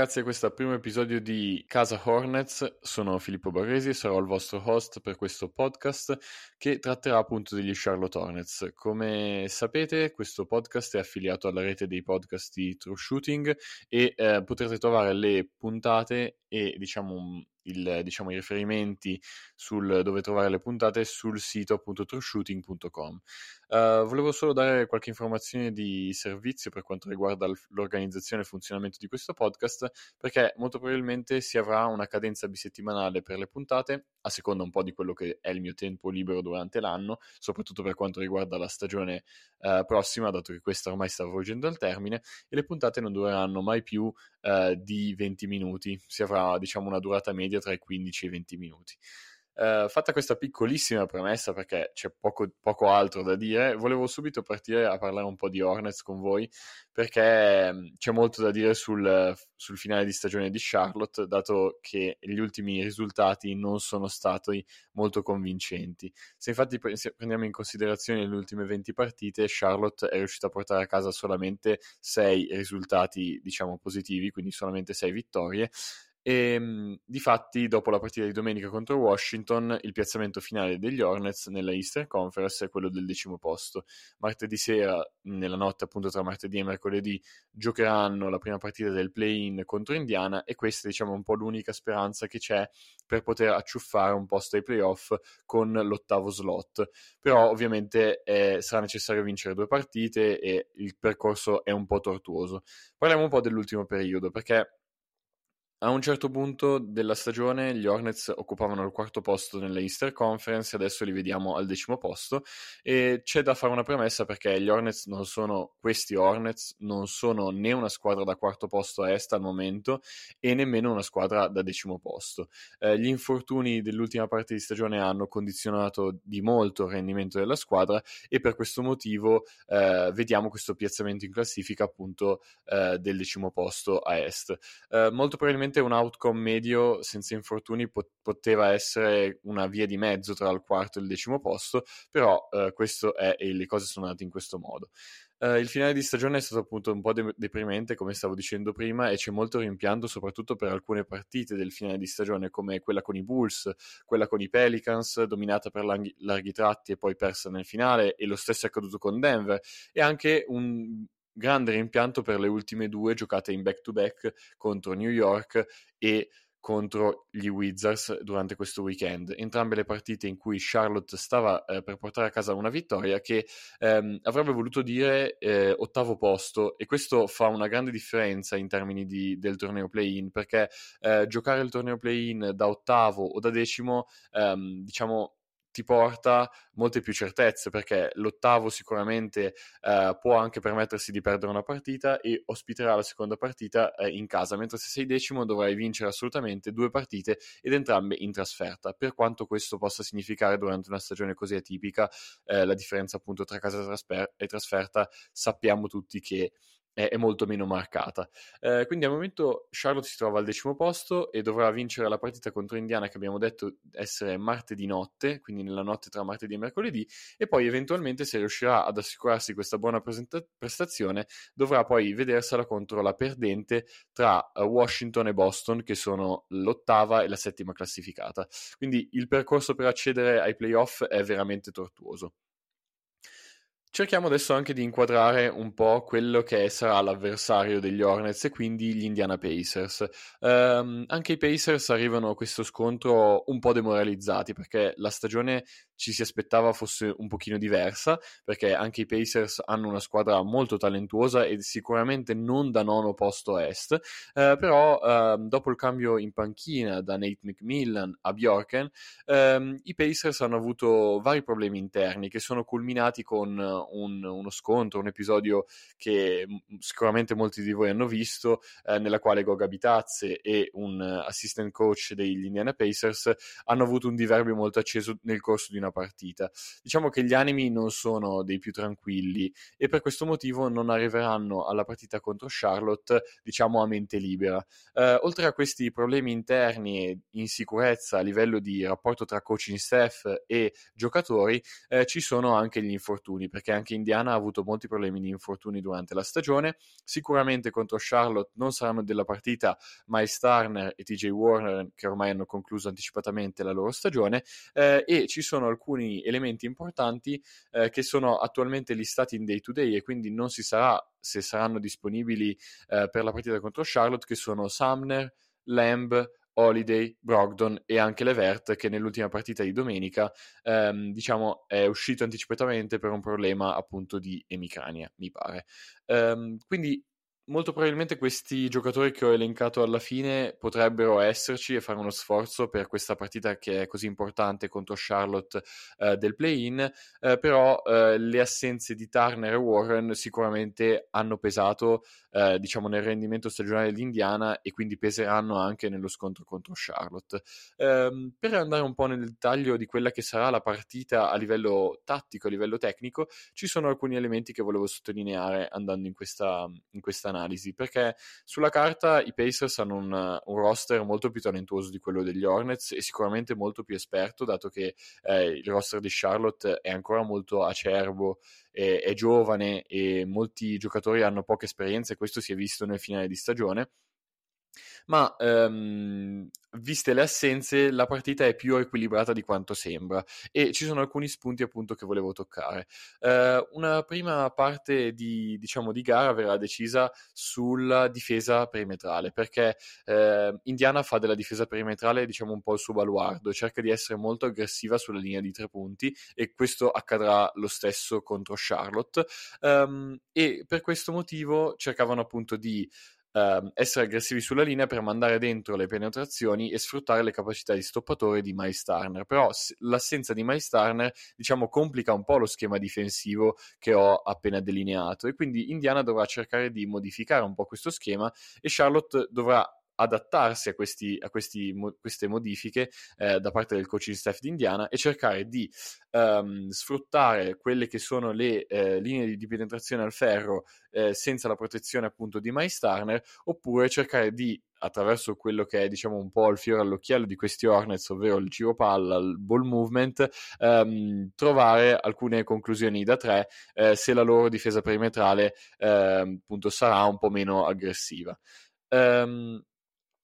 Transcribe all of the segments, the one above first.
ragazzi, questo è il primo episodio di Casa Hornets. Sono Filippo Barresi e sarò il vostro host per questo podcast che tratterà appunto degli Charlotte Hornets. Come sapete, questo podcast è affiliato alla rete dei podcast di True Shooting e eh, potrete trovare le puntate e diciamo il, diciamo, i riferimenti sul dove trovare le puntate sul sito appunto trueshooting.com. Eh, volevo solo dare qualche informazione di servizio per quanto riguarda l'organizzazione e il funzionamento di questo podcast, perché molto probabilmente si avrà una cadenza bisettimanale per le puntate, a seconda un po' di quello che è il mio tempo libero durante l'anno, soprattutto per quanto riguarda la stagione uh, prossima, dato che questa ormai sta volgendo al termine, e le puntate non dureranno mai più uh, di 20 minuti, si avrà diciamo una durata media tra i 15 e i 20 minuti. Uh, fatta questa piccolissima premessa, perché c'è poco, poco, altro da dire, volevo subito partire a parlare un po' di Hornets con voi, perché mm, c'è molto da dire sul, sul finale di stagione di Charlotte, dato che gli ultimi risultati non sono stati molto convincenti. Se infatti prendiamo in considerazione le ultime 20 partite, Charlotte è riuscita a portare a casa solamente 6 risultati, diciamo, positivi, quindi solamente 6 vittorie e ehm, di fatti, dopo la partita di domenica contro Washington, il piazzamento finale degli Hornets nella Eastern Conference è quello del decimo posto. Martedì sera, nella notte appunto tra martedì e mercoledì, giocheranno la prima partita del play-in contro Indiana e questa diciamo è un po' l'unica speranza che c'è per poter acciuffare un posto ai playoff con l'ottavo slot. Però ovviamente eh, sarà necessario vincere due partite e il percorso è un po' tortuoso. Parliamo un po' dell'ultimo periodo perché a un certo punto della stagione gli Hornets occupavano il quarto posto nelle Easter Conference, adesso li vediamo al decimo posto e c'è da fare una premessa perché gli Hornets non sono questi Hornets, non sono né una squadra da quarto posto a est al momento e nemmeno una squadra da decimo posto. Eh, gli infortuni dell'ultima parte di stagione hanno condizionato di molto il rendimento della squadra e per questo motivo eh, vediamo questo piazzamento in classifica appunto eh, del decimo posto a est. Eh, molto probabilmente probabilmente un outcome medio senza infortuni pot- poteva essere una via di mezzo tra il quarto e il decimo posto, però eh, questo è e le cose sono andate in questo modo. Uh, il finale di stagione è stato appunto un po' de- deprimente, come stavo dicendo prima, e c'è molto rimpianto soprattutto per alcune partite del finale di stagione, come quella con i Bulls, quella con i Pelicans, dominata per larghi, larghi tratti e poi persa nel finale, e lo stesso è accaduto con Denver, e anche un grande rimpianto per le ultime due giocate in back-to-back contro New York e contro gli Wizards durante questo weekend. Entrambe le partite in cui Charlotte stava eh, per portare a casa una vittoria che ehm, avrebbe voluto dire eh, ottavo posto e questo fa una grande differenza in termini di, del torneo play-in perché eh, giocare il torneo play-in da ottavo o da decimo ehm, diciamo ti porta molte più certezze perché l'ottavo sicuramente eh, può anche permettersi di perdere una partita e ospiterà la seconda partita eh, in casa, mentre se sei decimo dovrai vincere assolutamente due partite ed entrambe in trasferta. Per quanto questo possa significare durante una stagione così atipica, eh, la differenza appunto tra casa e trasferta sappiamo tutti che è, molto meno marcata. Eh, quindi al momento Charlotte si trova al decimo posto e dovrà vincere la partita contro Indiana che abbiamo detto essere martedì notte, quindi nella notte tra martedì e mercoledì, e poi eventualmente se riuscirà ad assicurarsi questa buona presenta- prestazione dovrà poi vedersela contro la perdente tra eh, Washington e Boston che sono l'ottava e la settima classificata. Quindi il percorso per accedere ai playoff è veramente tortuoso. Cerchiamo adesso anche di inquadrare un po' quello che sarà l'avversario degli Hornets e quindi gli Indiana Pacers. Um, anche i Pacers arrivano a questo scontro un po' demoralizzati perché la stagione ci si aspettava fosse un pochino diversa perché anche i Pacers hanno una squadra molto talentuosa e sicuramente non da nono posto est, uh, però uh, dopo il cambio in panchina da Nate McMillan a Bjorken, um, i Pacers hanno avuto vari problemi interni che sono culminati con un, uno scontro, un episodio che sicuramente molti di voi hanno visto, eh, nella quale Goga Bitazze e un assistant coach degli Indiana Pacers hanno avuto un diverbio molto acceso nel corso di una partita. Diciamo che gli animi non sono dei più tranquilli e per questo motivo non arriveranno alla partita contro Charlotte, diciamo, a mente libera. Eh, oltre a questi problemi interni e insicurezza a livello di rapporto tra coaching staff e giocatori, eh, ci sono anche gli infortuni, perché perché anche Indiana ha avuto molti problemi di infortuni durante la stagione. Sicuramente contro Charlotte non saranno della partita Miles Turner e TJ Warner che ormai hanno concluso anticipatamente la loro stagione eh, e ci sono alcuni elementi importanti eh, che sono attualmente listati in day to day e quindi non si sarà se saranno disponibili eh, per la partita contro Charlotte che sono Sumner, Lamb, Holiday, Brogdon e anche Levert che nell'ultima partita di domenica ehm, diciamo è uscito anticipatamente per un problema appunto di emicrania mi pare. Ehm, quindi molto probabilmente questi giocatori che ho elencato alla fine potrebbero esserci e fare uno sforzo per questa partita che è così importante contro Charlotte eh, del play-in, eh, però eh, le assenze di Turner e Warren sicuramente hanno pesato eh, diciamo nel rendimento stagionale di Indiana e quindi peseranno anche nello scontro contro Charlotte. Ehm, per andare un po' nel dettaglio di quella che sarà la partita a livello tattico, a livello tecnico, ci sono alcuni elementi che volevo sottolineare andando in questa, in questa analisi, perché sulla carta i Pacers hanno un, un, roster molto più talentuoso di quello degli Hornets e sicuramente molto più esperto, dato che eh, il roster di Charlotte è ancora molto acerbo è, giovane e molti giocatori hanno poca esperienza e questo si è visto nel finale di stagione ma ehm, viste le assenze la partita è più equilibrata di quanto sembra e ci sono alcuni spunti appunto che volevo toccare. Eh, una prima parte di, diciamo, di gara verrà decisa sulla difesa perimetrale perché eh, Indiana fa della difesa perimetrale diciamo un po' il suo baluardo, cerca di essere molto aggressiva sulla linea di tre punti e questo accadrà lo stesso contro Charlotte um, e per questo motivo cercavano appunto di Uh, essere aggressivi sulla linea per mandare dentro le penetrazioni e sfruttare le capacità di stoppatore di Miles Turner. Però l'assenza di Miles Turner, diciamo, complica un po' lo schema difensivo che ho appena delineato e quindi Indiana dovrà cercare di modificare un po' questo schema e Charlotte dovrà adattarsi a, questi, a questi, mo, queste modifiche eh, da parte del coaching staff di Indiana e cercare di um, sfruttare quelle che sono le eh, linee di, di, penetrazione al ferro eh, senza la protezione appunto di Miles Turner oppure cercare di attraverso quello che è diciamo un po' il fiore all'occhiello di questi Hornets, ovvero il giro palla, il ball movement, ehm, trovare alcune conclusioni da tre eh, se la loro difesa perimetrale eh, appunto sarà un po' meno aggressiva. Um,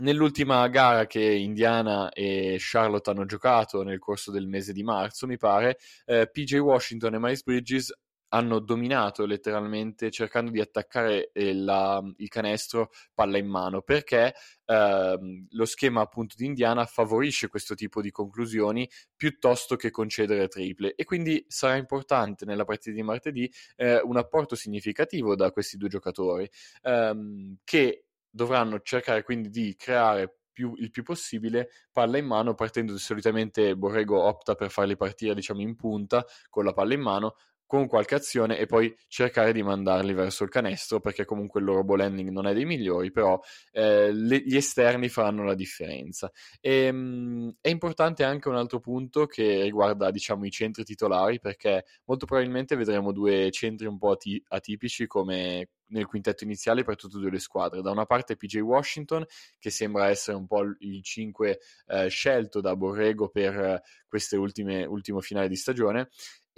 Nell'ultima gara che Indiana e Charlotte hanno giocato nel corso del mese di marzo, mi pare, eh, PJ Washington e Miles Bridges hanno dominato letteralmente cercando di attaccare eh, la, il canestro palla in mano perché eh, lo schema appunto di Indiana favorisce questo tipo di conclusioni piuttosto che concedere triple. E quindi sarà importante nella partita di martedì eh, un apporto significativo da questi due giocatori ehm, che dovranno cercare quindi di creare più, il più possibile palla in mano partendo solitamente Borrego opta per farli partire diciamo in punta con la palla in mano con qualche azione e poi cercare di mandarli verso il canestro perché comunque il loro ball handling non è dei migliori però eh, le, gli esterni faranno la differenza. E, mh, è importante anche un altro punto che riguarda diciamo i centri titolari perché molto probabilmente vedremo due centri un po' ati- atipici come nel quintetto iniziale per tutte e due le squadre. Da una parte PJ Washington, che sembra essere un po' il 5 eh, scelto da Borrego per eh, queste ultime ultimo finale di stagione,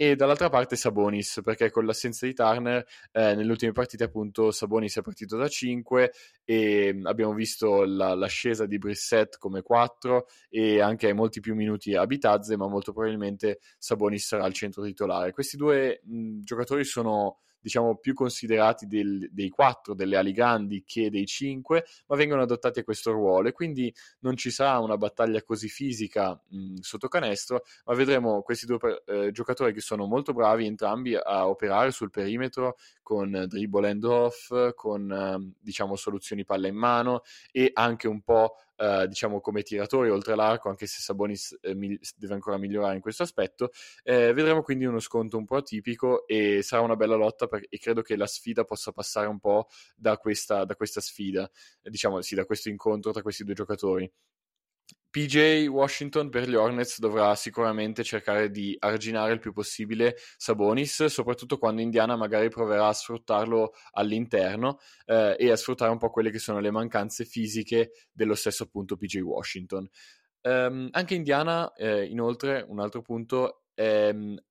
e dall'altra parte Sabonis, perché con l'assenza di Turner eh, nelle ultime partite appunto Sabonis è partito da 5 e mm, abbiamo visto la, l'ascesa di Brissett come 4 e anche molti più minuti a Bitazze, ma molto probabilmente Sabonis sarà al centro titolare. Questi due mh, mm, giocatori sono diciamo più considerati del, dei quattro delle ali grandi che dei cinque, ma vengono adottati a questo ruolo. E quindi non ci sarà una battaglia così fisica mh, sotto canestro, ma vedremo questi due eh, giocatori che sono molto bravi entrambi a operare sul perimetro con dribble and off, con eh, diciamo soluzioni palla in mano e anche un po' Uh, diciamo come tiratori oltre l'arco, anche se Sabonis eh, mi- deve ancora migliorare in questo aspetto. Eh, vedremo quindi uno sconto un po' atipico e sarà una bella lotta per- e credo che la sfida possa passare un po' da questa, da questa sfida, eh, diciamo sì, da questo incontro tra questi due giocatori. PJ Washington per gli Hornets dovrà sicuramente cercare di arginare il più possibile Sabonis, soprattutto quando Indiana magari proverà a sfruttarlo all'interno eh, e a sfruttare un po' quelle che sono le mancanze fisiche dello stesso appunto PJ Washington. Um, anche Indiana, eh, inoltre, un altro punto, ehm,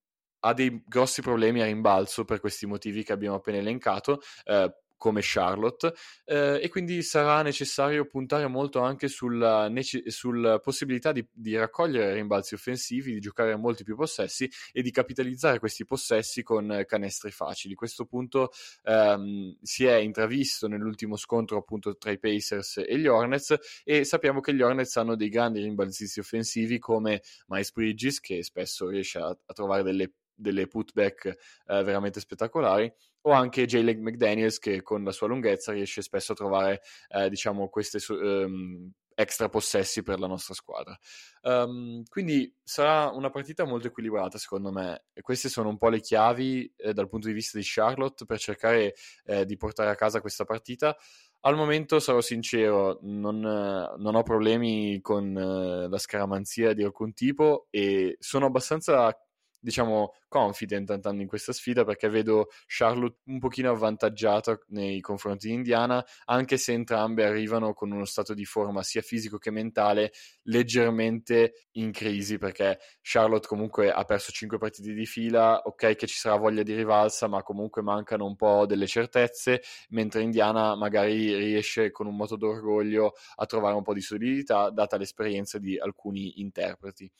ha dei grossi problemi a rimbalzo per questi motivi che abbiamo appena elencato. Eh, come Charlotte eh, e quindi sarà necessario puntare molto anche sulla, nece- sulla possibilità di, di, raccogliere rimbalzi offensivi, di giocare molti più possessi e di capitalizzare questi possessi con canestri facili. Questo punto ehm, si è intravisto nell'ultimo scontro appunto tra i Pacers e gli Hornets e sappiamo che gli Hornets hanno dei grandi rimbalzisti offensivi come Miles Bridges che spesso riesce a, a trovare delle delle putback eh, veramente spettacolari o anche Jalen McDaniels che con la sua lunghezza riesce spesso a trovare eh, diciamo questi um, extra possessi per la nostra squadra. Um, quindi sarà una partita molto equilibrata secondo me. E queste sono un po' le chiavi eh, dal punto di vista di Charlotte per cercare eh, di portare a casa questa partita. Al momento sarò sincero, non, non ho problemi con uh, la scaramanzia di alcun tipo e sono abbastanza diciamo, confident andando in questa sfida perché vedo Charlotte un pochino avvantaggiata nei confronti di Indiana, anche se entrambe arrivano con uno stato di forma sia fisico che mentale leggermente in crisi perché Charlotte comunque ha perso 5 partite di fila, ok che ci sarà voglia di rivalsa, ma comunque mancano un po' delle certezze, mentre Indiana magari riesce con un moto d'orgoglio a trovare un po' di solidità data l'esperienza di alcuni interpreti.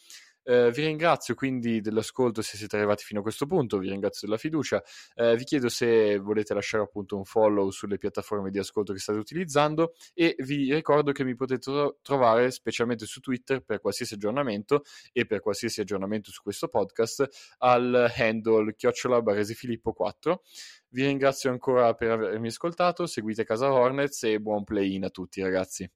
Eh, vi ringrazio quindi dell'ascolto se siete arrivati fino a questo punto, vi ringrazio della fiducia. Eh, vi chiedo se volete lasciare appunto un follow sulle piattaforme di ascolto che state utilizzando e vi ricordo che mi potete tro- trovare specialmente su Twitter per qualsiasi aggiornamento e per qualsiasi aggiornamento su questo podcast al handle chiocciola Filippo 4. Vi ringrazio ancora per avermi ascoltato, seguite Casa Hornets e buon play-in a tutti ragazzi.